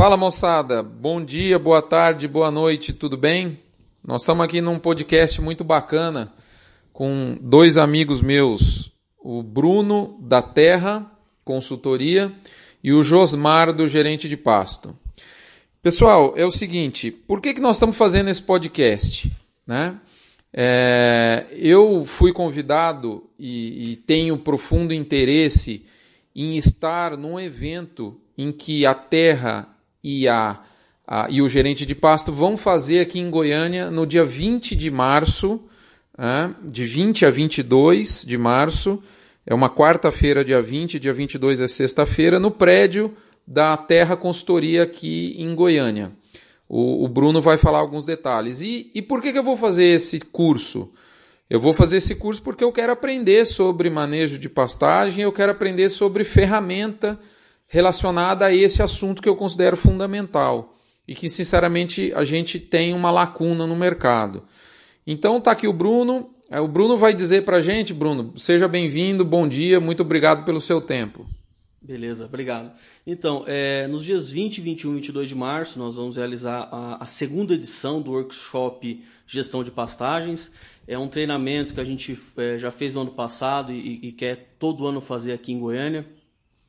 Fala moçada, bom dia, boa tarde, boa noite, tudo bem? Nós estamos aqui num podcast muito bacana com dois amigos meus, o Bruno da Terra Consultoria e o Josmar do Gerente de Pasto. Pessoal, é o seguinte, por que, que nós estamos fazendo esse podcast? Né? É, eu fui convidado e, e tenho profundo interesse em estar num evento em que a Terra e, a, a, e o gerente de pasto vão fazer aqui em Goiânia no dia 20 de março, de 20 a 22 de março, é uma quarta-feira, dia 20, dia 22 é sexta-feira, no prédio da Terra Consultoria aqui em Goiânia. O, o Bruno vai falar alguns detalhes. E, e por que, que eu vou fazer esse curso? Eu vou fazer esse curso porque eu quero aprender sobre manejo de pastagem, eu quero aprender sobre ferramenta relacionada a esse assunto que eu considero fundamental e que, sinceramente, a gente tem uma lacuna no mercado. Então, está aqui o Bruno. É, o Bruno vai dizer para a gente, Bruno, seja bem-vindo, bom dia, muito obrigado pelo seu tempo. Beleza, obrigado. Então, é, nos dias 20, 21 e 22 de março, nós vamos realizar a, a, segunda edição do workshop Gestão de Pastagens. É um treinamento que a gente é, já fez no ano passado e, e quer todo ano fazer aqui em Goiânia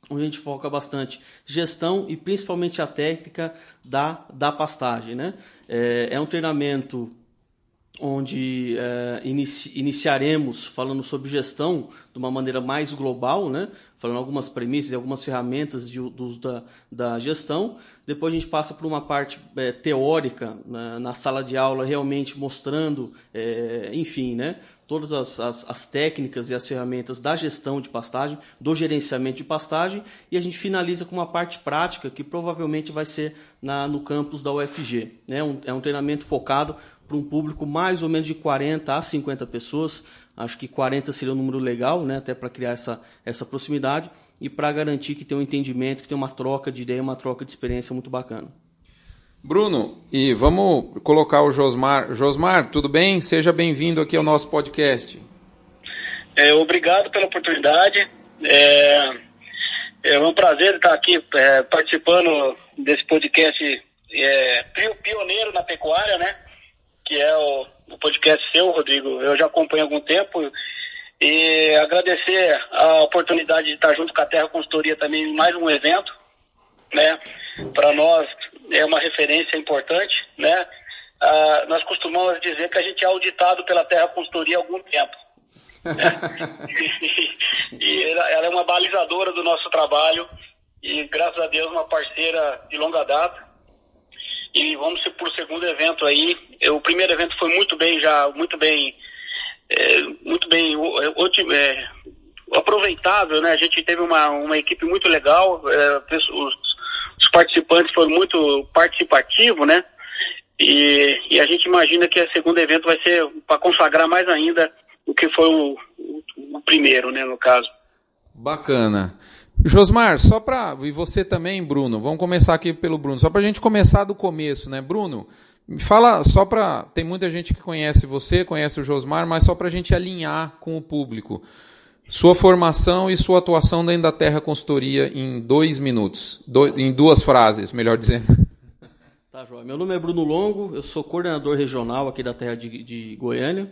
onde a gente foca bastante gestão e principalmente a técnica da, da pastagem. Né? É, é um treinamento onde é, inici, iniciaremos falando sobre gestão de uma maneira mais global, né? falando algumas premissas e algumas ferramentas de, do, da, da gestão. Depois a gente passa por uma parte é, teórica na, na, sala de aula, realmente mostrando, é, enfim, né? Todas as, as, as, técnicas e as ferramentas da gestão de pastagem, do gerenciamento de pastagem, e a gente finaliza com uma parte prática que provavelmente vai ser na, no campus da UFG. Né? Um, é um treinamento focado para um público mais ou menos de 40 a 50 pessoas. Acho que 40 seria um número legal, né? até para criar essa, essa proximidade e para garantir que tem um entendimento, que tem uma troca de ideia, uma troca de experiência muito bacana. Bruno, e vamos colocar o Josmar. Josmar, tudo bem? Seja bem-vindo aqui ao nosso podcast. É, obrigado pela oportunidade. É, é um prazer estar aqui é, participando desse podcast é, pioneiro na pecuária, né? Que é o, o podcast seu, Rodrigo. Eu já acompanho há algum tempo. E agradecer a oportunidade de estar junto com a Terra Consultoria também em mais um evento, né? Para nós é uma referência importante, né? Ah, nós costumamos dizer que a gente é auditado pela Terra Consultoria há algum tempo. Né? e, ela, é uma balizadora do nosso trabalho e, graças a Deus, uma parceira de longa data. E vamos para o segundo evento aí. O primeiro evento foi muito bem já, muito bem, é, muito bem é, aproveitável, né? A gente teve uma, uma equipe muito legal, é, os participantes foram muito participativos, né? E, e, a gente imagina que o segundo evento vai ser para consagrar mais ainda o que foi o, o, o, primeiro, né, no caso. Bacana. Josmar, só para. E você também, Bruno, vamos começar aqui pelo Bruno, só para a gente começar do começo, né? Bruno, fala só para. Tem muita gente que conhece você, conhece o Josmar, mas só para a gente alinhar com o público. Sua formação e sua atuação dentro da Terra Consultoria em dois minutos, do, em duas frases, melhor dizendo. Tá, João. Meu nome é Bruno Longo, eu sou coordenador regional aqui da Terra de, de Goiânia.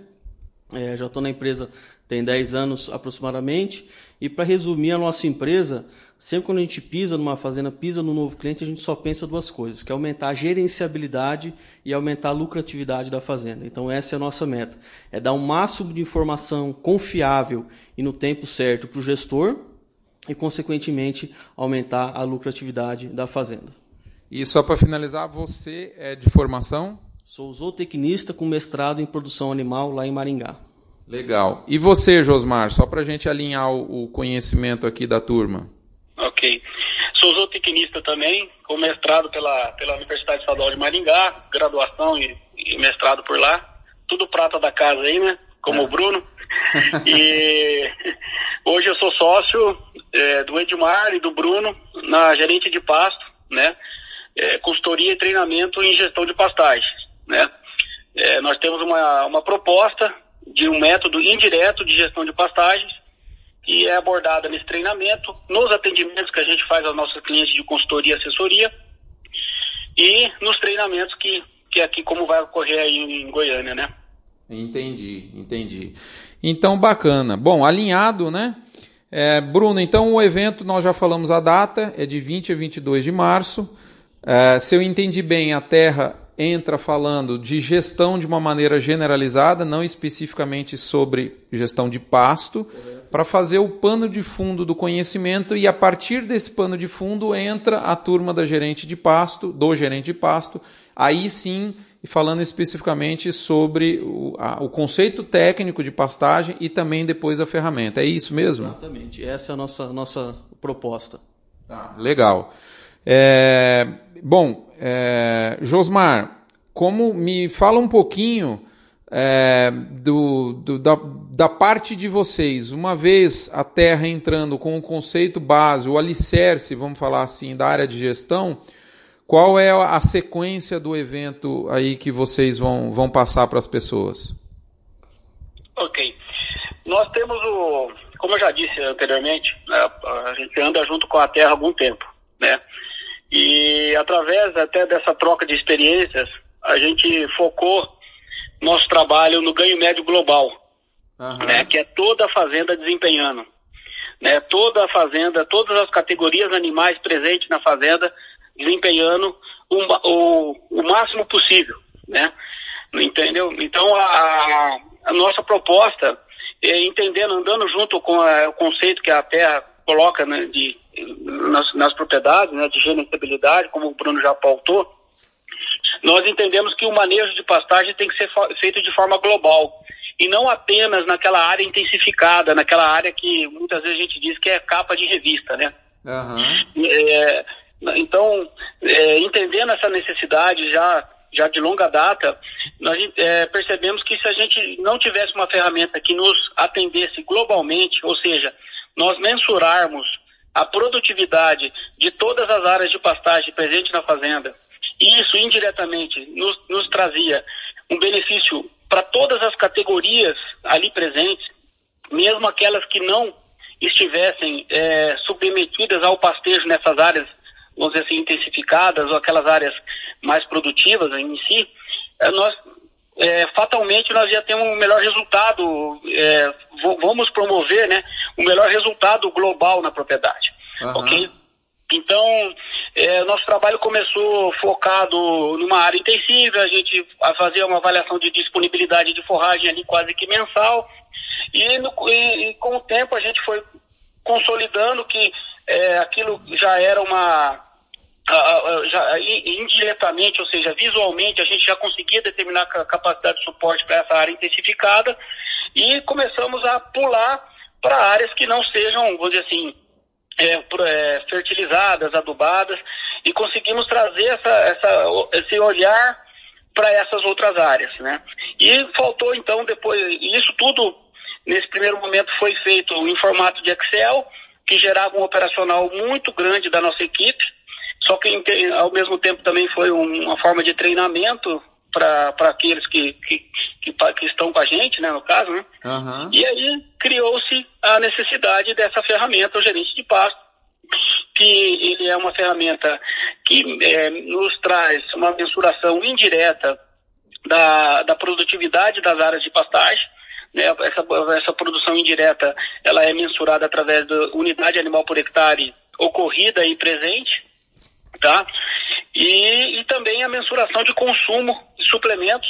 É, já estou na empresa tem 10 anos aproximadamente. E para resumir a nossa empresa, sempre quando a gente pisa numa fazenda, pisa no novo cliente, a gente só pensa duas coisas, que é aumentar a gerenciabilidade e aumentar a lucratividade da fazenda. Então essa é a nossa meta, é dar um máximo de informação confiável e no tempo certo para o gestor e, consequentemente, aumentar a lucratividade da fazenda. E só para finalizar, você é de formação? Sou zootecnista com mestrado em produção animal lá em Maringá. Legal. E você, Josmar, só para a gente alinhar o conhecimento aqui da turma. Ok. Sou zootecnista também, com mestrado pela, pela Universidade Estadual de Maringá, graduação e, e mestrado por lá. Tudo prata da casa aí, né? Como é. o Bruno. e hoje eu sou sócio é, do Edmar e do Bruno na gerente de pasto, né? É, consultoria e treinamento em gestão de pastagens, né? É, nós temos uma, uma proposta de um método indireto de gestão de pastagens que é abordada nesse treinamento, nos atendimentos que a gente faz aos nossos clientes de consultoria e assessoria. e nos treinamentos que, que aqui como vai ocorrer aí em Goiânia, né? Entendi, entendi. Então, bacana. Bom, alinhado, né? É, Bruno, então o evento, nós já falamos a data, é de 20 a 22 de março. É, se eu entendi bem, a Terra entra falando de gestão de uma maneira generalizada, não especificamente sobre gestão de pasto, para fazer o pano de fundo do conhecimento e a partir desse pano de fundo entra a turma da gerente de pasto, do gerente de pasto, aí sim falando especificamente sobre o, a, o conceito técnico de pastagem e também depois a ferramenta. É isso mesmo? Exatamente, essa é a nossa, nossa proposta. Tá, legal. É, bom, é, Josmar, como me fala um pouquinho é, do, do, da, da parte de vocês, uma vez a Terra entrando com o conceito base, o alicerce, vamos falar assim, da área de gestão, qual é a sequência do evento aí que vocês vão, vão passar para as pessoas? Ok. Nós temos o, como eu já disse anteriormente, né, a gente anda junto com a Terra há algum tempo, né? E através até dessa troca de experiências, a gente focou nosso trabalho no ganho médio global, uhum. né, que é toda a fazenda desempenhando. Né, toda a fazenda, todas as categorias animais presentes na fazenda desempenhando o, o, o máximo possível. Né? Entendeu? Então a, a nossa proposta é entendendo, andando junto com a, o conceito que a Terra coloca né, de, nas, nas propriedades, né, de gerenciabilidade, como o Bruno já pautou, nós entendemos que o manejo de pastagem tem que ser feito de forma global e não apenas naquela área intensificada, naquela área que muitas vezes a gente diz que é capa de revista, né? Uhum. É, então, é, entendendo essa necessidade já, já de longa data, nós é, percebemos que se a gente não tivesse uma ferramenta que nos atendesse globalmente, ou seja, nós mensurarmos a produtividade de todas as áreas de pastagem presentes na fazenda, e isso indiretamente nos, nos trazia um benefício para todas as categorias ali presentes, mesmo aquelas que não estivessem é, submetidas ao pastejo nessas áreas, vamos dizer assim, intensificadas ou aquelas áreas mais produtivas em si, é, nós é, fatalmente nós já temos um melhor resultado, é, vamos promover né, o melhor resultado global na propriedade. Uhum. Ok? Então, é, nosso trabalho começou focado numa área intensiva, a gente fazia uma avaliação de disponibilidade de forragem ali quase que mensal, e, no, e, e com o tempo a gente foi consolidando que é, aquilo já era uma. Já, indiretamente, ou seja, visualmente, a gente já conseguia determinar a capacidade de suporte para essa área intensificada e começamos a pular para áreas que não sejam, vamos dizer assim, é, é, fertilizadas, adubadas, e conseguimos trazer essa, essa, esse olhar para essas outras áreas, né? E faltou então depois, isso tudo nesse primeiro momento foi feito em formato de Excel, que gerava um operacional muito grande da nossa equipe, só que ao mesmo tempo também foi uma forma de treinamento para aqueles que, que, que, que, estão com a gente, né, no caso, né? Uhum. E aí criou-se a necessidade dessa ferramenta, o gerente de pasto, que ele é uma ferramenta que é, nos traz uma mensuração indireta da, da produtividade das áreas de pastagem, né, essa, essa produção indireta ela é mensurada através da unidade animal por hectare ocorrida e presente, tá? E, e também a mensuração de consumo de suplementos,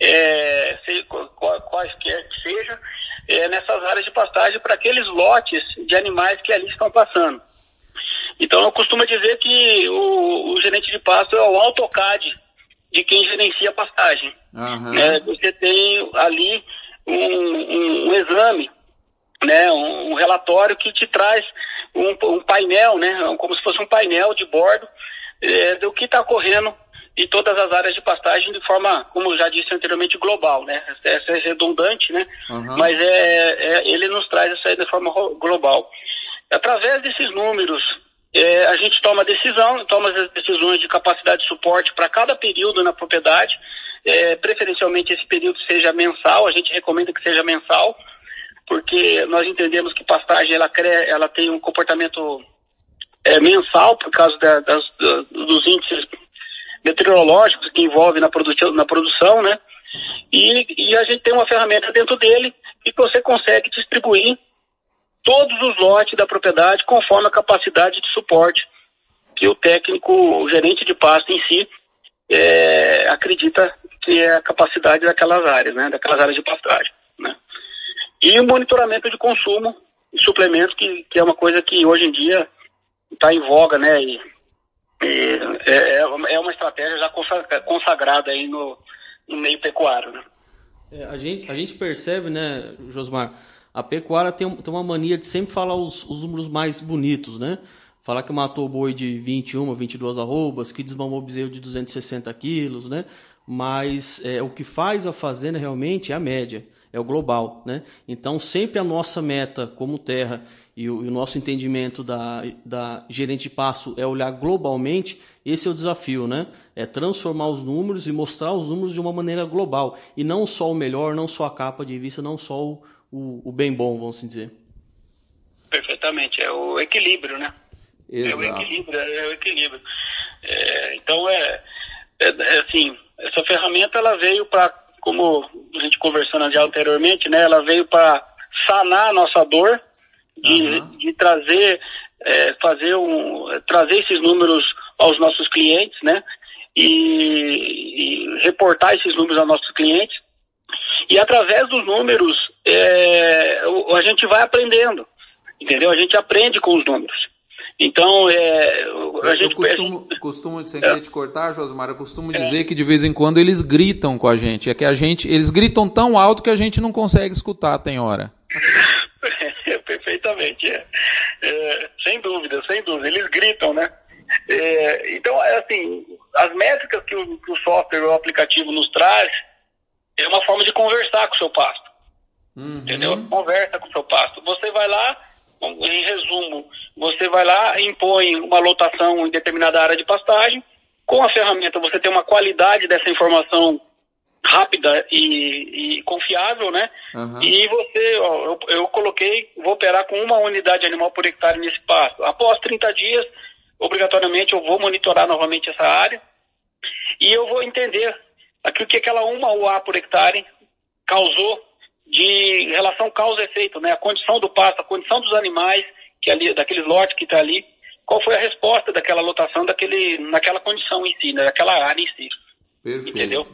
é, se, quaisquer que seja, é, nessas áreas de pastagem para aqueles lotes de animais que ali estão passando. Então eu costumo dizer que o, o gerente de pasto é o AutoCAD de quem gerencia a pastagem. Uhum. É, você tem ali um, um, um exame, né, um, um, relatório que te traz um, painel, né, como se fosse um painel de bordo é, do que está ocorrendo em todas as áreas de pastagem de forma, como já disse anteriormente, global, né? Essa é redundante, né? Uhum. Mas é, é, ele nos traz isso aí de forma global. Através desses números, é, a gente toma decisão, toma as decisões de capacidade de suporte para cada período na propriedade, é, preferencialmente esse período seja mensal, a gente recomenda que seja mensal, porque nós entendemos que pastagem ela, ela tem um comportamento é, mensal por causa da, das, dos índices meteorológicos que envolvem na, produção, na produção, né? E, e a gente tem uma ferramenta dentro dele e você consegue distribuir todos os lotes da propriedade conforme a capacidade de suporte que o técnico, o gerente de pasto em si, é, acredita que é a capacidade daquelas áreas, né, daquelas áreas de pastagem. Né. E o monitoramento de consumo de suplementos, que, que é uma coisa que hoje em dia está em voga, né, e, e é, é uma estratégia já consagrada aí no, no meio pecuário. Né. É, a, gente, a gente percebe, né, Josmar, a pecuária tem, tem uma mania de sempre falar os, os números mais bonitos, né? Falar que matou boi de 21, 22 arrobas, que desmamou bezerro de 260 quilos, né? Mas é, o que faz a fazenda realmente é a média, é o global, né? Então, sempre a nossa meta como terra e o, e o nosso entendimento da, da gerente de passo é olhar globalmente, esse é o desafio, né? É transformar os números e mostrar os números de uma maneira global. E não só o melhor, não só a capa de vista, não só o, o, o bem bom, vamos dizer. Perfeitamente, é o equilíbrio, né? Exato. É o equilíbrio, é o equilíbrio. É, então, é, é, é, assim, essa ferramenta ela veio para, como a gente conversando anteriormente, né, ela veio para sanar a nossa dor, de, uhum. de trazer, é, fazer um, trazer esses números aos nossos clientes, né, e, e, reportar esses números aos nossos clientes. E através dos números, é, a gente vai aprendendo, entendeu? A gente aprende com os números. Então, é, a gente... Eu costumo, costumo sem querer te cortar, Josmar, eu costumo é. dizer que de vez em quando eles gritam com a gente. É que a gente, eles gritam tão alto que a gente não consegue escutar, tem hora. Perfeitamente, é. é. sem dúvida, sem dúvida. Eles gritam, né? É, então, é assim, as métricas que o, que o software ou o aplicativo nos traz é uma forma de conversar com o seu pasto. Uhum. Entendeu? Conversa com o seu pasto. Você vai lá, em resumo, você vai lá, impõe uma lotação em determinada área de pastagem. Com a ferramenta você tem uma qualidade dessa informação rápida e, e confiável, né? Uhum. E você, ó, eu, eu, coloquei, vou operar com uma unidade animal por hectare nesse pasto. Após 30 dias, obrigatoriamente eu vou monitorar novamente essa área e eu vou entender aqui o que aquela uma UA por hectare causou de relação causa-efeito, né? A condição do pasto, a condição dos animais, que ali, daqueles lotes que está ali, qual foi a resposta daquela lotação daquele, naquela condição em si, né? daquela área em si. Perfeito. Entendeu?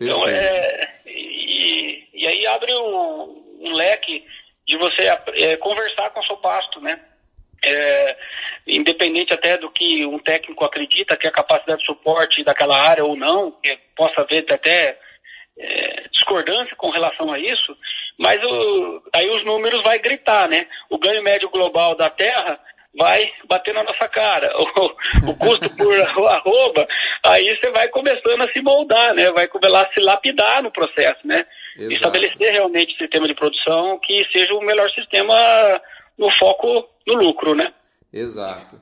Então, é, e, e aí abre um, um, leque de você é, conversar com o seu pasto, né? É, independente até do que um técnico acredita que a capacidade de suporte daquela área ou não, que possa haver até é, discordância com relação a isso, mas o, aí os números vai gritar, né? O ganho médio global da Terra vai bater na nossa cara. O, o custo por arroba, aí você vai começando a se moldar, né? Vai começar a se lapidar no processo, né? Exato. Estabelecer realmente sistema de produção que seja o melhor sistema no foco no lucro, né? Exato.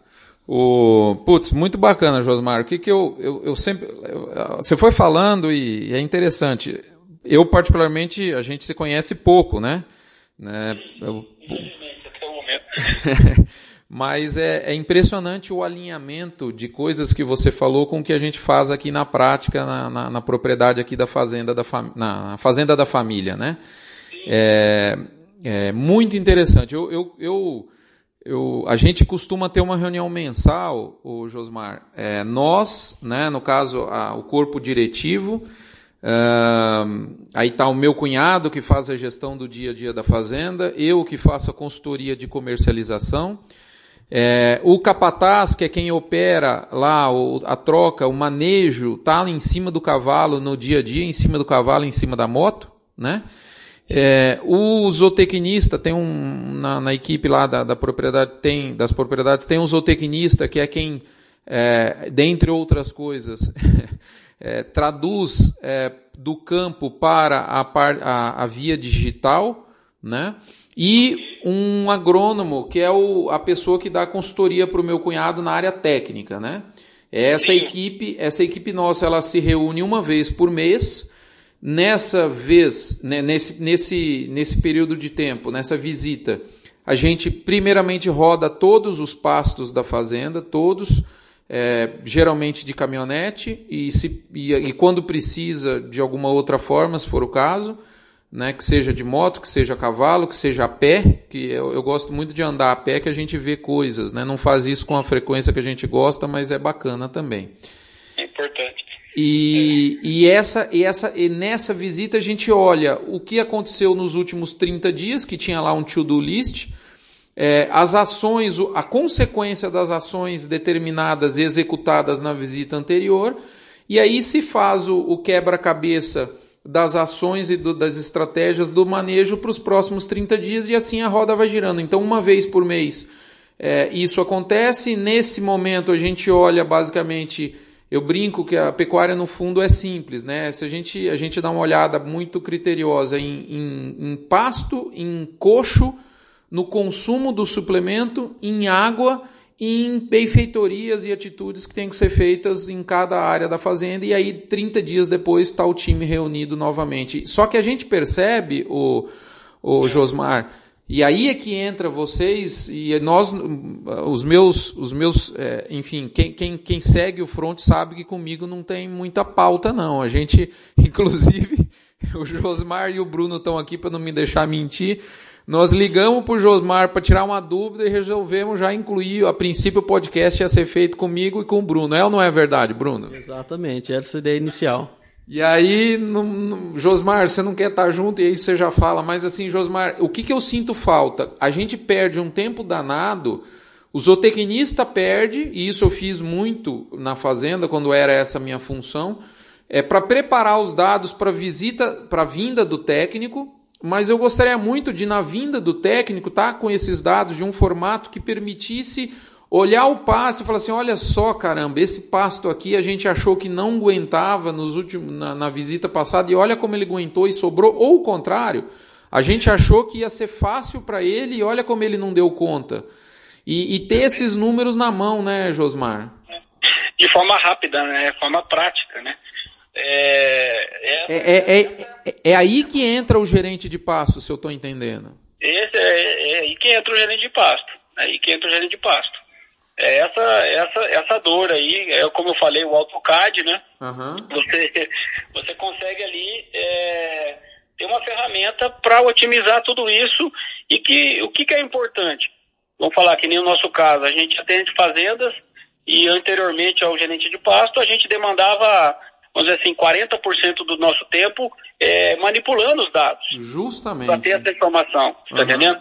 O, putz, muito bacana, Josmar. O que, que eu, eu, eu sempre. Eu, você foi falando e é interessante. Eu, particularmente, a gente se conhece pouco, né? né? Eu, Mas é, é, impressionante o alinhamento de coisas que você falou com o que a gente faz aqui na prática, na, na, na propriedade aqui da fazenda da, fam... na fazenda da família, né? É, é muito interessante. eu, eu, eu a gente costuma ter uma reunião mensal, o Josmar. É, nós, né, no caso, a, o corpo diretivo, uh, aí está o meu cunhado que faz a gestão do dia a dia da fazenda, eu que faço a consultoria de comercialização, é, o capataz, que é quem opera lá o, a troca, o manejo, está em cima do cavalo no dia a dia, em cima do cavalo, em cima da moto, né? É, o zootecnista tem um na, na equipe lá da, da, propriedade tem das propriedades tem um zootecnista que é quem é, dentre outras coisas é, traduz é, do campo para a, par, a, a, via digital, né? E um agrônomo que é o, a pessoa que dá consultoria para o meu cunhado na área técnica, né? Essa equipe essa equipe nossa ela se reúne uma vez por mês Nessa vez, né, nesse, nesse, nesse período de tempo, nessa visita, a gente primeiramente roda todos os pastos da fazenda, todos, é, geralmente de caminhonete, e, se, e, e quando precisa de alguma outra forma, se for o caso, né, que seja de moto, que seja a cavalo, que seja a pé, que eu, eu, gosto muito de andar a pé, que a gente vê coisas, né? Não faz isso com a frequência que a gente gosta, mas é bacana também. É importante. E, e, essa, e, essa, e nessa visita a gente olha o que aconteceu nos últimos 30 dias, que tinha lá um to-do list, é, as ações, a consequência das ações determinadas e executadas na visita anterior, e aí se faz o, o quebra-cabeça das ações e do, das estratégias do manejo para os próximos 30 dias, e assim a roda vai girando. Então, uma vez por mês é, isso acontece. Nesse momento, a gente olha basicamente. Eu brinco que a pecuária no fundo é simples, né? Se a gente, a gente dá uma olhada muito criteriosa em, em, em pasto, em coxo, no consumo do suplemento, em água e em benfeitorias e atitudes que têm que ser feitas em cada área da fazenda, e aí 30 dias depois está o time reunido novamente. Só que a gente percebe, o, o Josmar, e aí é que entra vocês e nós, os meus, os meus, é, enfim, quem, quem, quem segue o front sabe que comigo não tem muita pauta não. A gente, inclusive, o Josmar e o Bruno estão aqui para não me deixar mentir. Nós ligamos para o Josmar para tirar uma dúvida e resolvemos já incluir. A princípio, o podcast ia ser feito comigo e com o Bruno. É ou não é verdade, Bruno? Exatamente, essa é ideia inicial. E aí, no, no, Josmar, você não quer estar junto e aí você já fala, mas assim, Josmar, o que, que eu sinto falta? A gente perde um tempo danado. O zootecnista perde, e isso eu fiz muito na fazenda quando era essa minha função, é para preparar os dados para visita, para vinda do técnico, mas eu gostaria muito de, na vinda do técnico, estar tá com esses dados de um formato que permitisse olhar o pasto e falar assim: olha só, caramba, esse pasto aqui a gente achou que não aguentava nos últimos, na, na visita passada e olha como ele aguentou e sobrou, ou o contrário, a gente achou que ia ser fácil para ele e olha como ele não deu conta. E, e, ter esses números na mão, né, Josmar? De forma rápida, né? De forma prática, né? É, é, é, é, aí que entra o gerente de pasto, se eu estou entendendo. Esse é, é, aí que entra o gerente de pasto. É aí que entra o gerente de pasto. É essa, essa, essa dor aí, é como eu falei, o AutoCAD, né? Uhum. Você, você consegue ali é, ter uma ferramenta para otimizar tudo isso e que o que, que é importante? Vamos falar que nem o nosso caso, a gente atende fazendas e anteriormente ao gerente de pasto a gente demandava vamos dizer assim, 40% do nosso tempo é, manipulando os dados. Justamente. Para ter essa informação, uhum. entendendo?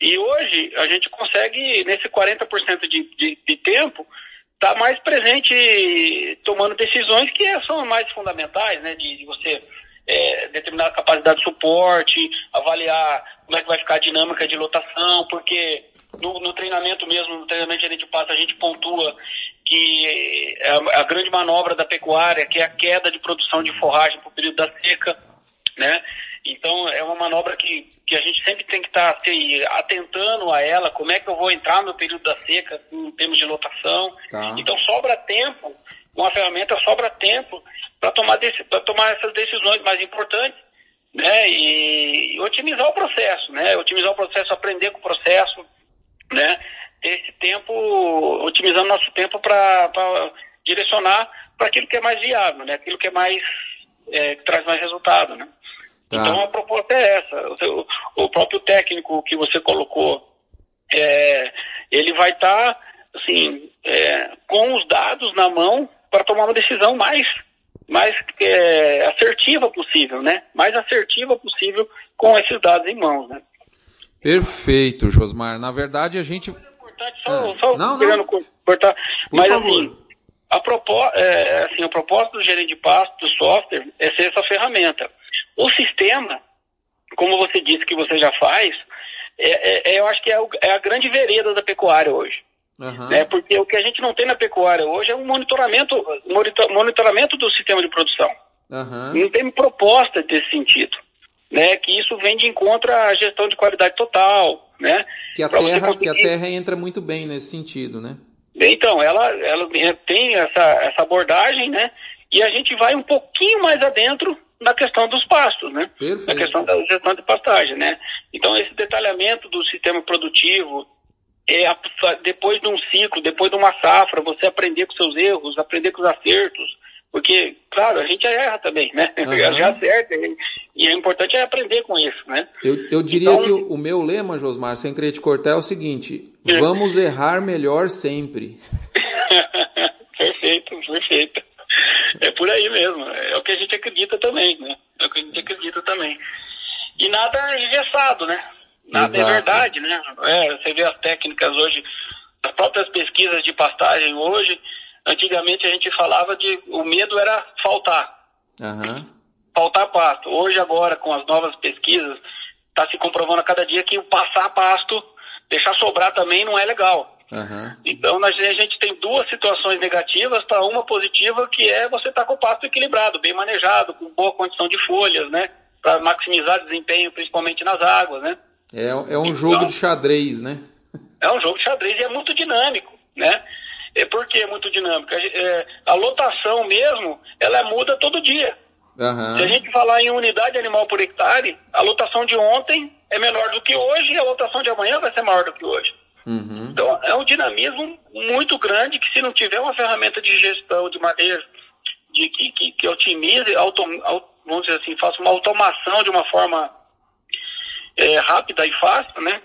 E hoje a gente consegue, nesse 40% de, de, de tempo, estar tá mais presente tomando decisões que são mais fundamentais, né? De, de você é, determinar a capacidade de suporte, avaliar como é que vai ficar a dinâmica de lotação, porque no, no treinamento mesmo, no treinamento de gerente a gente pontua que a, a, grande manobra da pecuária, que é a queda de produção de forragem para o período da seca, né? Então é uma manobra que, que a gente sempre tem que estar tá, assim, atentando a ela, como é que eu vou entrar no período da seca em termos de lotação. Tá. Então sobra tempo, uma ferramenta sobra tempo para tomar, tomar essas decisões mais importantes, né? E, e otimizar o processo, né? Otimizar o processo, aprender com o processo, né? Ter esse tempo, otimizando nosso tempo para direcionar para aquilo que é mais viável, né? Aquilo que é mais é, que traz mais resultado, né? Tá. Então a proposta é essa. O, o, próprio técnico que você colocou, é, ele vai estar tá, assim é, com os dados na mão para tomar uma decisão mais mais é, assertiva possível, né? Mais assertiva possível com esses dados em mãos, né? Perfeito, Josmar. Na verdade, a gente. Importante, só, é. só não, não. cortar. Por mas favor. assim, a, propo... é, assim, a proposta do gerente de pasto, do software, é ser essa ferramenta. O sistema, como você disse que você já faz, é, é, é eu acho que é, o, é, a grande vereda da pecuária hoje. Uhum. Né? Porque o que a gente não tem na pecuária hoje é um monitoramento, monitoramento do sistema de produção. Uhum. Não tem proposta desse sentido né, que isso vem de encontro à gestão de qualidade total, né? Que a, terra, conseguir... que a terra entra muito bem nesse sentido, né? Então, ela, ela tem essa, essa abordagem, né? E a gente vai um pouquinho mais adentro na questão dos pastos, né? Perfeito. Na questão da gestão de pastagem, né? Então, esse detalhamento do sistema produtivo, é, depois de um ciclo, depois de uma safra, você aprender com seus erros, aprender com os acertos, porque, claro, a gente erra também, né? Uhum. Já acerta, e é importante é aprender com isso, né? Eu, eu diria então, que o, o, meu lema, Josmar, sem querer te cortar, é o seguinte: vamos errar melhor sempre. perfeito, perfeito. É por aí mesmo, é o que a gente acredita também, né? É o que a gente acredita também. E nada é engessado, né? Nada é Exato. é verdade, né? É, você vê as técnicas hoje, as próprias pesquisas de pastagem hoje, antigamente a gente falava de o medo era faltar. Uhum. Faltar pasto. Hoje, agora, com as novas pesquisas, está se comprovando a cada dia que o passar pasto, deixar sobrar também não é legal. Uhum. Então a gente tem duas situações negativas para uma positiva, que é você estar tá com o pasto equilibrado, bem manejado, com boa condição de folhas, né? Para maximizar desempenho, principalmente nas águas, né? É, é um então, jogo de xadrez, né? É um jogo de xadrez e é muito dinâmico, né? É porque é muito dinâmico. É, a lotação mesmo, ela muda todo dia. Uhum. Se a gente falar em unidade animal por hectare, a lotação de ontem é menor do que hoje e a lotação de amanhã vai ser maior do que hoje. Uhum. Então é um dinamismo muito grande que se não tiver uma ferramenta de gestão, de manejo, de, que, que, que otimize, auto, vamos dizer assim, faça uma automação de uma forma é, rápida e fácil, né?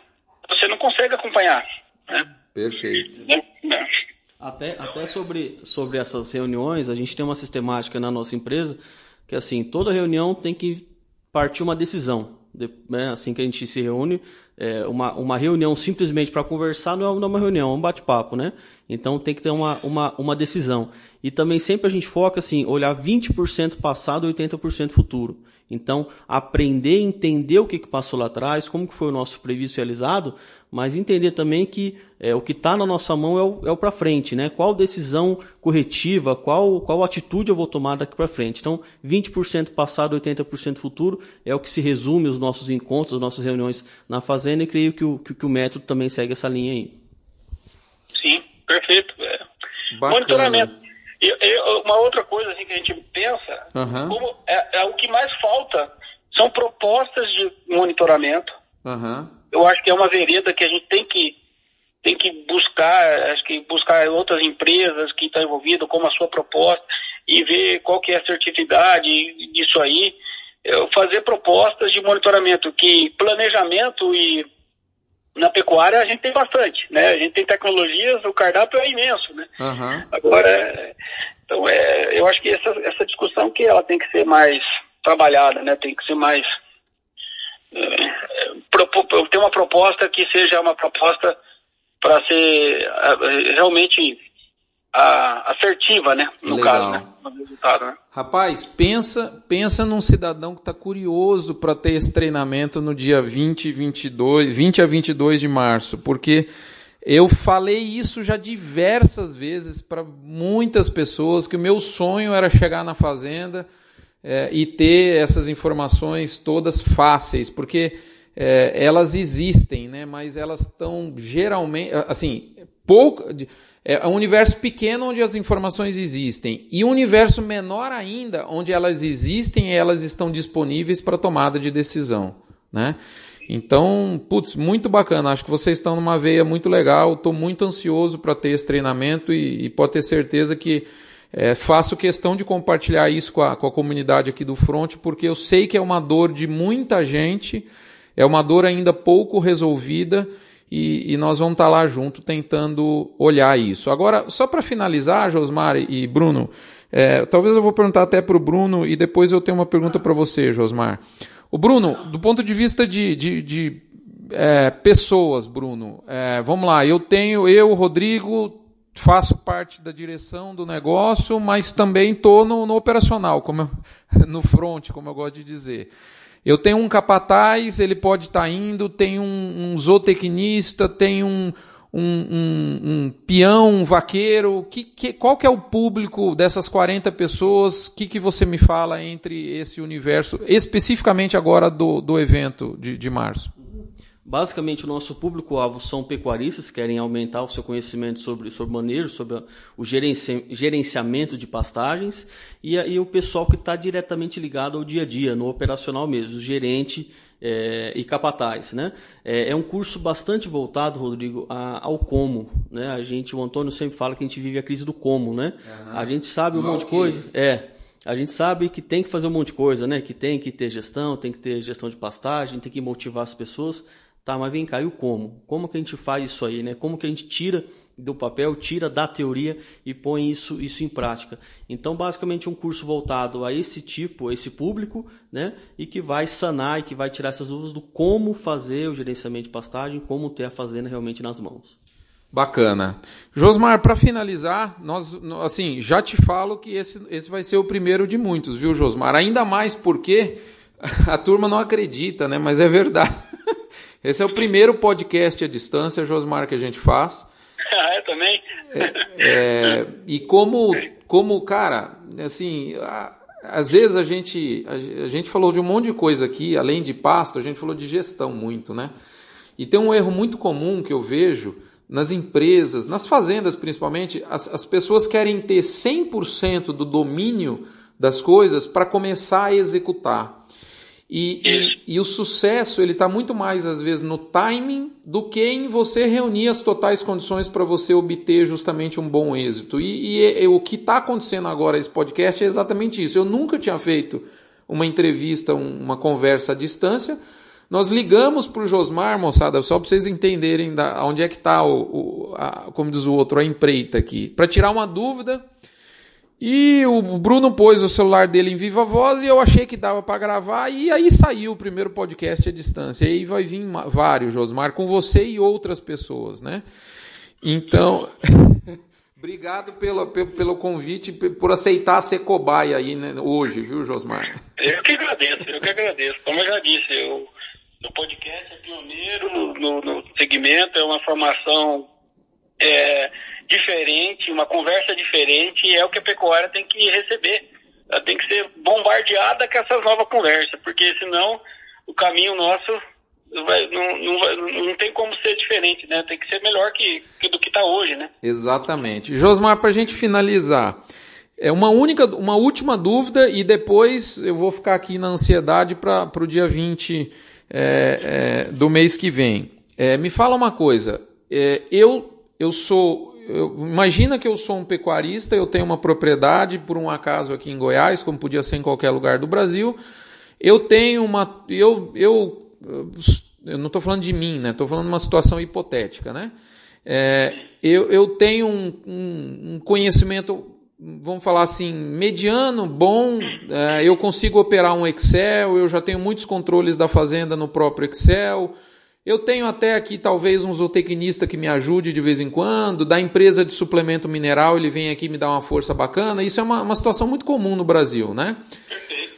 Você não consegue acompanhar. Né? Perfeito. É, é. Até, até sobre, sobre essas reuniões, a gente tem uma sistemática na nossa empresa que assim, toda reunião tem que partir uma decisão. De, né, assim que a gente se reúne, é, uma, uma reunião simplesmente para conversar não é, não é uma reunião, é um bate-papo, né? Então tem que ter uma, uma, uma decisão. E também sempre a gente foca assim, olhar 20% passado e 80% futuro. Então, aprender, entender o que, que passou lá atrás, como que foi o nosso previsto realizado, mas entender também que é, o que está na nossa mão é o, é o para frente, né? Qual decisão corretiva, qual, qual atitude eu vou tomar daqui para frente. Então, 20% passado, 80% futuro é o que se resume os nossos encontros, as nossas reuniões na fazenda e creio que o, que, que o método também segue essa linha aí. Sim, perfeito. É. Monitoramento e, e, uma outra coisa assim, que a gente pensa, uhum. como é, é, o que mais falta são propostas de monitoramento. Uhum. Eu acho que é uma vereda que a gente tem que tem que buscar, acho que buscar outras empresas que estão envolvidas, como a sua proposta, e ver qual que é a certificidade disso aí. Fazer propostas de monitoramento, que planejamento e na pecuária a gente tem bastante, né? A gente tem tecnologias, o cardápio é imenso, né? Uhum. Agora, então é, eu acho que essa, essa discussão que ela tem que ser mais trabalhada, né? Tem que ser mais é, ter uma proposta que seja uma proposta para ser é, realmente a, assertiva, né? No Legal. caso, né? Resultado, né? Rapaz, pensa, pensa num cidadão que está curioso para ter esse treinamento no dia 20, 22, 20 a 22 de março, porque eu falei isso já diversas vezes para muitas pessoas que o meu sonho era chegar na fazenda é, e ter essas informações todas fáceis, porque é, elas existem, né? Mas elas estão geralmente, assim, pouco é um universo pequeno onde as informações existem e um universo menor ainda onde elas existem e elas estão disponíveis para tomada de decisão, né? Então, putz, muito bacana. Acho que vocês estão numa veia muito legal. Estou muito ansioso para ter esse treinamento e, e pode ter certeza que é, faço questão de compartilhar isso com a, com a comunidade aqui do Front, porque eu sei que é uma dor de muita gente, é uma dor ainda pouco resolvida e, e nós vamos estar lá junto tentando olhar isso. Agora, só para finalizar, Josmar e Bruno, é, talvez eu vou perguntar até para o Bruno e depois eu tenho uma pergunta para você, Josmar. O Bruno, do ponto de vista de, de, de é, pessoas, Bruno, é, vamos lá, eu tenho, eu, Rodrigo, faço parte da direção do negócio, mas também estou no, no, operacional, como eu, no front, como eu gosto de dizer. Eu tenho um capataz, ele pode estar tá indo, tem um, um zootecnista, tem um, um, um, um, peão, um vaqueiro? Que, que, qual que é o público dessas 40 pessoas? O que, que você me fala entre esse universo, especificamente agora do, do evento de, de março? Basicamente, o nosso público-alvo são pecuaristas que querem aumentar o seu conhecimento sobre, sobre manejo, sobre o gerenci, gerenciamento de pastagens e, e o pessoal que está diretamente ligado ao dia a dia, no operacional mesmo, o gerente é, e capataz, né? É, é, um curso bastante voltado, Rodrigo, a, ao como, né? A gente, o Antônio sempre fala que a gente vive a crise do como, né? Uhum. A gente sabe um monte de coisa, é. A gente sabe que tem que fazer um monte de coisa, né? Que tem que ter gestão, tem que ter gestão de pastagem, tem que motivar as pessoas. Tá, mas vem cá, e o como? Como que a gente faz isso aí, né? Como que a gente tira do papel, tira da teoria e põe isso, isso em prática. Então, basicamente, um curso voltado a esse tipo, a esse público, né? E que vai sanar e que vai tirar essas dúvidas do como fazer o gerenciamento de pastagem, como ter a fazenda realmente nas mãos. Bacana. Josmar, para finalizar, nós, assim, já te falo que esse, esse vai ser o primeiro de muitos, viu, Josmar? Ainda mais porque a turma não acredita, né? Mas é verdade. Esse é o primeiro podcast à distância, Josmar, que a gente faz. Ah, eu também. É, é, e como, como, cara, assim, a, às vezes a gente, a, a, gente falou de um monte de coisa aqui, além de pasto, a gente falou de gestão muito, né? E tem um erro muito comum que eu vejo nas empresas, nas fazendas principalmente, as, as pessoas querem ter 100% do domínio das coisas para começar a executar. E, e, e, o sucesso ele está muito mais às vezes no timing do que em você reunir as totais condições para você obter justamente um bom êxito. E, e, e o que está acontecendo agora esse podcast é exatamente isso. Eu nunca tinha feito uma entrevista, uma conversa à distância. Nós ligamos para o Josmar, moçada, só para vocês entenderem da, onde é que está, como diz o outro, a empreita aqui, para tirar uma dúvida e o Bruno pôs o celular dele em viva voz e eu achei que dava para gravar. E aí saiu o primeiro podcast à distância. E aí vai vir vários, Josmar, com você e outras pessoas, né? Então, obrigado pelo, pelo, convite, por aceitar ser cobaia aí né, hoje, viu, Josmar? Eu que agradeço, eu que agradeço. Como eu já disse, eu, o podcast é pioneiro no, no, no segmento, é uma formação. É, diferente, uma conversa diferente, e é o que a pecuária tem que receber. Ela tem que ser bombardeada com essas novas conversas, porque senão o caminho nosso vai, não, não, não tem como ser diferente, né? Tem que ser melhor que, que do que está hoje, né? Exatamente. Josmar, para a gente finalizar, é uma única, uma última dúvida e depois eu vou ficar aqui na ansiedade para o dia 20 é, é, do mês que vem. É, me fala uma coisa, é, eu, eu sou eu, imagina que eu sou um pecuarista, eu tenho uma propriedade, por um acaso aqui em Goiás, como podia ser em qualquer lugar do Brasil. Eu tenho uma. Eu, eu, eu não estou falando de mim, né? Estou falando de uma situação hipotética, né? É, eu, eu tenho um, um, um, conhecimento, vamos falar assim, mediano, bom. É, eu consigo operar um Excel, eu já tenho muitos controles da fazenda no próprio Excel. Eu tenho até aqui talvez um zootecnista que me ajude de vez em quando, da empresa de suplemento mineral, ele vem aqui me dar uma força bacana. Isso é uma, uma situação muito comum no Brasil, né?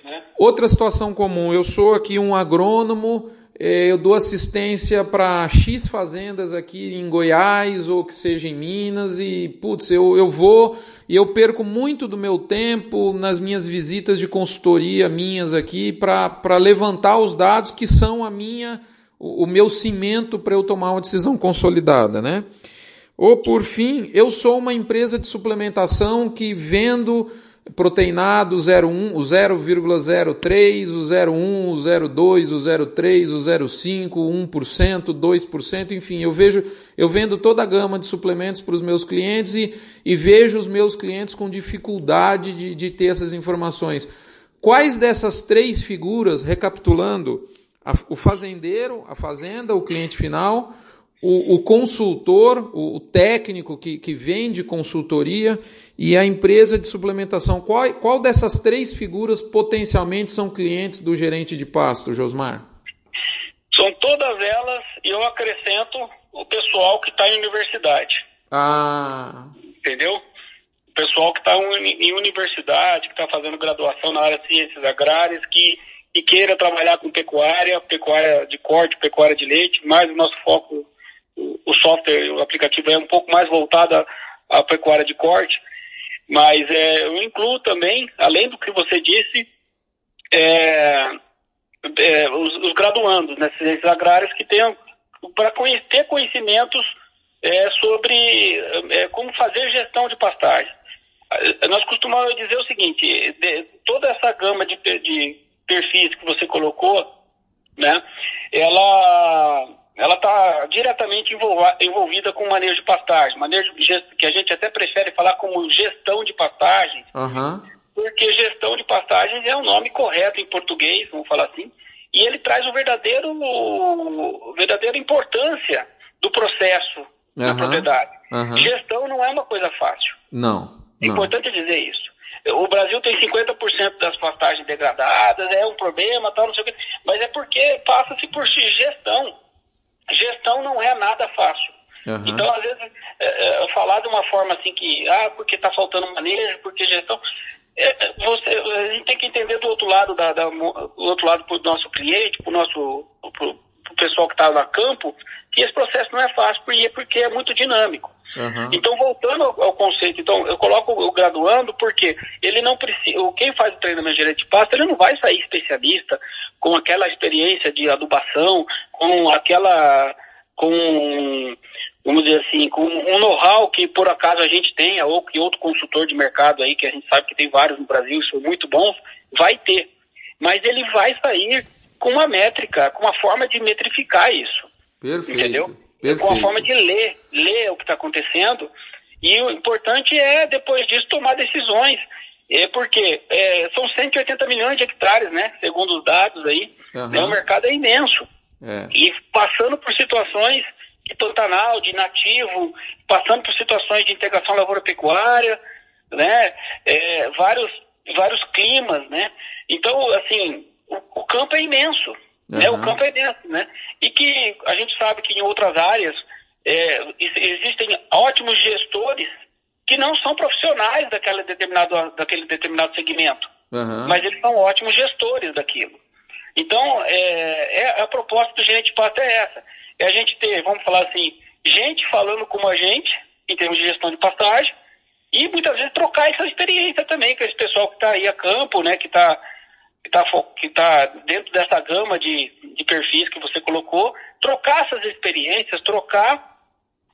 né? Outra situação comum, eu sou aqui um agrônomo, eh, eu dou assistência para X fazendas aqui em Goiás ou que seja em Minas e, putz, eu, eu vou e eu perco muito do meu tempo nas minhas visitas de consultoria minhas aqui para levantar os dados que são a minha o, meu cimento para eu tomar uma decisão consolidada, né? Ou por fim, eu sou uma empresa de suplementação que vendo proteinado 0,1, o 0,03, o 0,1, o 0,2, o 0,3, o 0,5, 1%, 2%, enfim, eu vejo, eu vendo toda a gama de suplementos para os meus clientes e, e vejo os meus clientes com dificuldade de, de ter essas informações. Quais dessas três figuras, recapitulando, a, o fazendeiro, a fazenda, o cliente final, o, o consultor, o, o, técnico que, que vende consultoria e a empresa de suplementação. Qual, qual dessas três figuras potencialmente são clientes do gerente de pasto, Josmar? São todas elas, e eu acrescento o pessoal que está em universidade. Ah. Entendeu? O pessoal que está em universidade, que está fazendo graduação na área de ciências agrárias, que e queira trabalhar com pecuária, pecuária de corte, pecuária de leite, mas o nosso foco, o software, o aplicativo é um pouco mais voltado à, pecuária de corte, mas é, eu incluo também, além do que você disse, é, é, os, os, graduandos nas né, ciências agrárias que tenham para ter conhecimentos é, sobre é, como fazer gestão de pastagem. Nós costumamos dizer o seguinte: de, toda essa gama de, de perfis que você colocou, né? Ela ela está diretamente envolvida com manejo de pastagem, manejo que a gente até prefere falar como gestão de pastagem, uhum. porque gestão de pastagens é o nome correto em português, vamos falar assim, e ele traz o verdadeiro, o verdadeira importância do processo uhum. da propriedade. Uhum. Gestão não é uma coisa fácil. Não. É importante dizer isso. O Brasil tem 50% das pastagens degradadas, é um problema, tal, não sei o quê, mas é porque passa-se por gestão. Gestão não é nada fácil. Uhum. Então, às vezes, é, é, falar de uma forma assim que, ah, porque está faltando manejo, porque gestão. É, você, a gente tem que entender do outro lado, da, da do outro lado para o nosso cliente, para o nosso pro, pro pessoal que está lá no campo, que esse processo não é fácil porque, porque é muito dinâmico. Uhum. Então, voltando ao, ao, conceito, então, eu coloco o graduando porque ele não precisa, quem faz o treinamento de gerente de pasto, ele não vai sair especialista com aquela experiência de adubação, com aquela, com, vamos dizer assim, com um know-how que por acaso a gente tenha, ou que outro consultor de mercado aí, que a gente sabe que tem vários no Brasil, são muito bons, vai ter. Mas ele vai sair com uma métrica, com uma forma de metrificar isso. Perfeito. Entendeu? Perfeito. Com a forma de ler, ler o que está acontecendo. E o importante é, depois disso, tomar decisões. É porque é, são 180 milhões de hectares, né? Segundo os dados aí. Uhum. Né, o mercado é imenso. É. E passando por situações de totanal, de nativo, passando por situações de integração lavoura-pecuária, né? É, vários, vários climas, né? Então, assim, o, o campo é imenso. Uhum. Né? O campo é dentro, né? E que a gente sabe que em outras áreas é, existem ótimos gestores que não são profissionais daquele determinado, daquele determinado segmento, uhum. mas eles são ótimos gestores daquilo. Então, é, é, a proposta do gerente de pasto é essa. É a gente ter, vamos falar assim, gente falando como a gente, em termos de gestão de pastagem, e muitas vezes trocar essa experiência também com esse pessoal que está aí a campo, né, que está que está que tá dentro dessa gama de, de perfis que você colocou, trocar essas experiências, trocar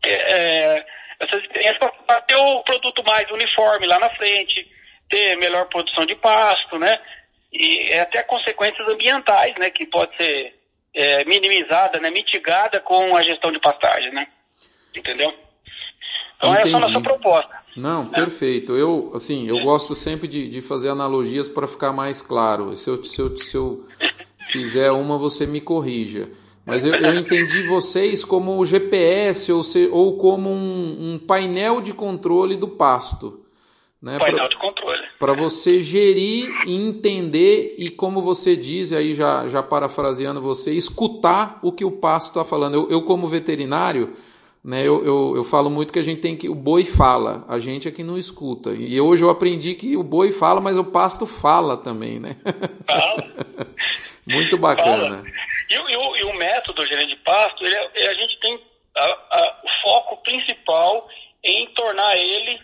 é, é essas experiências para ter o produto mais uniforme lá na frente, ter melhor produção de pasto, né? E é até consequências ambientais, né? Que pode ser é, minimizada, né? Mitigada com a gestão de pastagem, né? Entendeu? Então Entendi. essa é a nossa proposta. Não, perfeito. Eu, assim, eu gosto sempre de, de fazer analogias para ficar mais claro. Se eu, se, eu, se eu fizer uma, você me corrija. Mas eu, eu entendi vocês como o GPS ou, se, ou como um, um, painel de controle do pasto. Né? Painel pra, de controle. Para você gerir e entender e, como você diz, aí já, já parafraseando você, escutar o que o pasto está falando. Eu, eu, como veterinário, né, eu, eu, eu, falo muito que a gente tem que. O boi fala, a gente é que não escuta. E hoje eu aprendi que o boi fala, mas o pasto fala também, né? Fala. muito bacana. E, e, o, e, o, método gerente de pasto, ele, é, a gente tem a, a, o foco principal em tornar ele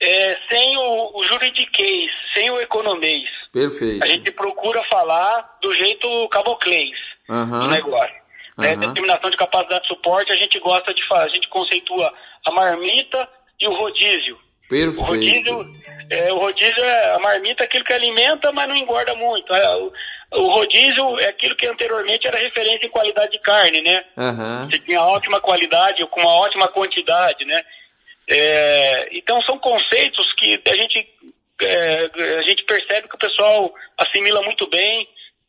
é, sem o, o juridiquês, sem o economês. Perfeito. A gente procura falar do jeito caboclês uhum. do negócio. Né? Uhum. Determinação de capacidade de suporte, a gente gosta de fazer, a gente conceitua a marmita e o rodízio. Perfeito. O rodízio, é, o rodízio é a marmita, aquilo que alimenta, mas não engorda muito. É, o, o, rodízio é aquilo que anteriormente era referência em qualidade de carne, né? Uhum. Você tinha ótima qualidade, com uma ótima quantidade, né? É, então são conceitos que a gente, é, a gente percebe que o pessoal assimila muito bem,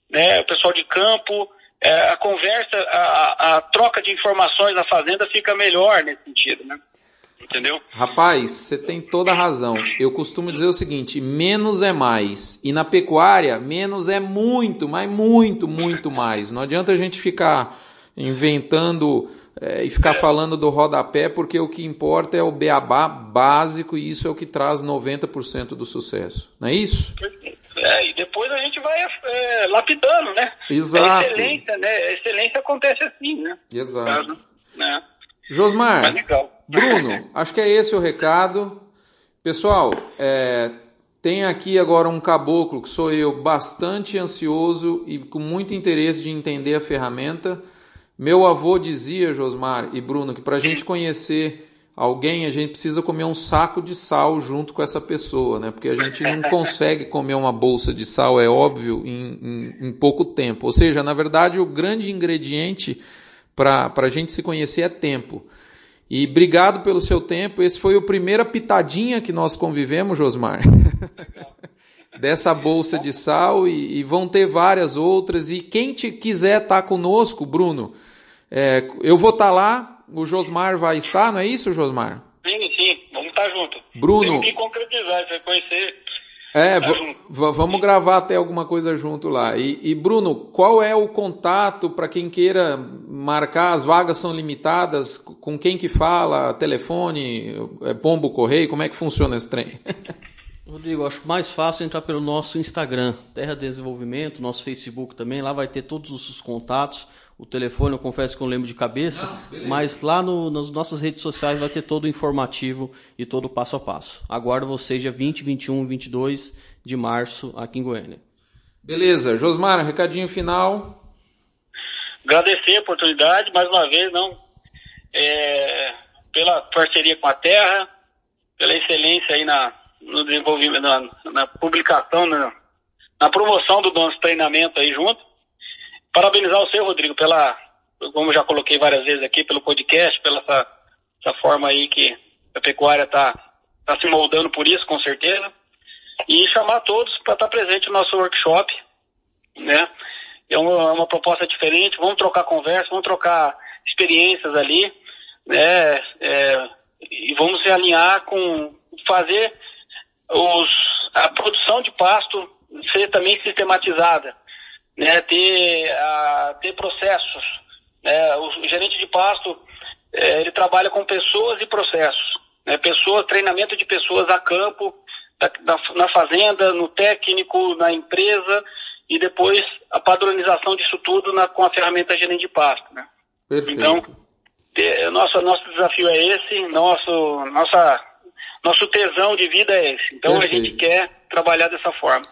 né? O pessoal de campo, é, a conversa, a, a, troca de informações na fazenda fica melhor nesse sentido, né? Entendeu? Rapaz, você tem toda a razão. Eu costumo dizer o seguinte: menos é mais. E na pecuária, menos é muito, mas muito, muito mais. Não adianta a gente ficar inventando é, e ficar falando do rodapé, porque o que importa é o beabá básico e isso é o que traz 90% do sucesso. Não é isso? Perfeito. É, e depois a gente vai é, lapidando, né? Exato. A excelência, né? A excelência acontece assim, né? Exato. Né? Josmar, Bruno, acho que é esse o recado. Pessoal, é, tem aqui agora um caboclo que sou eu, bastante ansioso e com muito interesse de entender a ferramenta. Meu avô dizia, Josmar e Bruno, que para a gente conhecer alguém, a gente precisa comer um saco de sal junto com essa pessoa, né? Porque a gente não consegue comer uma bolsa de sal, é óbvio, em, em, em pouco tempo. Ou seja, na verdade, o grande ingrediente para a gente se conhecer é tempo. E obrigado pelo seu tempo. Esse foi o primeira pitadinha que nós convivemos, Josmar. Dessa bolsa de sal e, e, vão ter várias outras. E quem te quiser estar tá conosco, Bruno, é, eu vou estar tá lá, o Josmar vai estar, não é isso, Josmar? Sim, sim, vamos estar tá junto. Bruno. Tem que concretizar, você conhecer é, vamos gravar até alguma coisa junto lá. E, e Bruno, qual é o contato para quem queira marcar? As vagas são limitadas. Com quem que fala? Telefone? É pombo correio? Como é que funciona esse trem? Rodrigo, acho mais fácil entrar pelo nosso Instagram, Terra Desenvolvimento, nosso Facebook também. Lá vai ter todos os contatos. O telefone, eu confesso que eu não lembro de cabeça, não, mas lá no, nas nossas redes sociais vai ter todo o informativo e todo o passo a passo. Aguardo vocês dia 20, 21, 22 de março aqui em Goiânia. Beleza. Josmar, recadinho final. Agradecer a oportunidade, mais uma vez, não é, pela parceria com a Terra, pela excelência aí na, no desenvolvimento, na, na publicação, na, na promoção do nosso treinamento aí junto parabenizar o seu, Rodrigo, pela, como já coloquei várias vezes aqui, pelo podcast, pela essa, essa forma aí que a pecuária está tá se moldando por isso, com certeza. E chamar todos para estar tá presente no nosso workshop, né? É uma, é uma, proposta diferente, vamos trocar conversa, vamos trocar experiências ali, né? É, e vamos se alinhar com fazer os, a produção de pasto ser também sistematizada né, ter, a, ter processos. Né? O, gerente de pasto, é, ele trabalha com pessoas e processos. Né? Pessoas, treinamento de pessoas a campo, da, na, na fazenda, no técnico, na empresa, e depois a padronização disso tudo na, com a ferramenta gerente de pasto. Né? Perfeito. Então, ter, nosso, nosso desafio é esse, nosso, nossa, nosso tesão de vida é esse. Então Perfeito. a gente quer trabalhar dessa forma.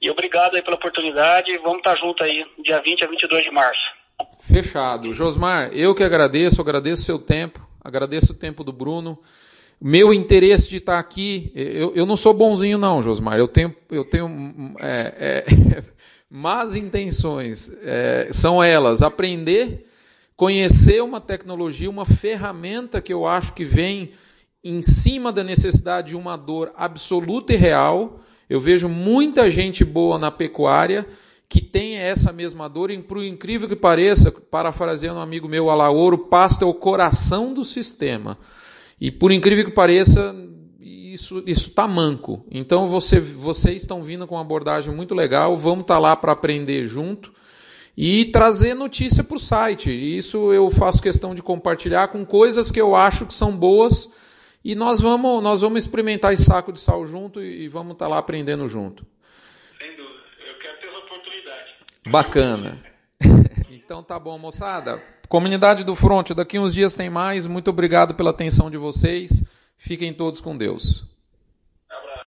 E obrigado aí pela oportunidade. Vamos estar junto aí, dia 20 a 22 de março. Fechado. Josmar, eu que agradeço, agradeço o seu tempo, agradeço o tempo do Bruno. Meu interesse de estar aqui, eu, eu não sou bonzinho não, Josmar. Eu tenho, eu tenho é, é, más intenções. É, são elas, aprender, conhecer uma tecnologia, uma ferramenta que eu acho que vem em cima da necessidade de uma dor absoluta e real, eu vejo muita gente boa na pecuária que tem essa mesma dor, e por incrível que pareça, parafraseando um amigo meu, Alaouro, pasto é o coração do sistema. E por incrível que pareça, isso isso tá manco. Então você, vocês estão vindo com uma abordagem muito legal, vamos estar tá lá para aprender junto e trazer notícia para o site. Isso eu faço questão de compartilhar com coisas que eu acho que são boas e nós vamos, nós vamos experimentar esse saco de sal junto e, vamos estar tá lá aprendendo junto. Sem dúvida. Eu quero ter essa oportunidade. Bacana. então tá bom, moçada. Comunidade do Front, daqui uns dias tem mais. Muito obrigado pela atenção de vocês. Fiquem todos com Deus.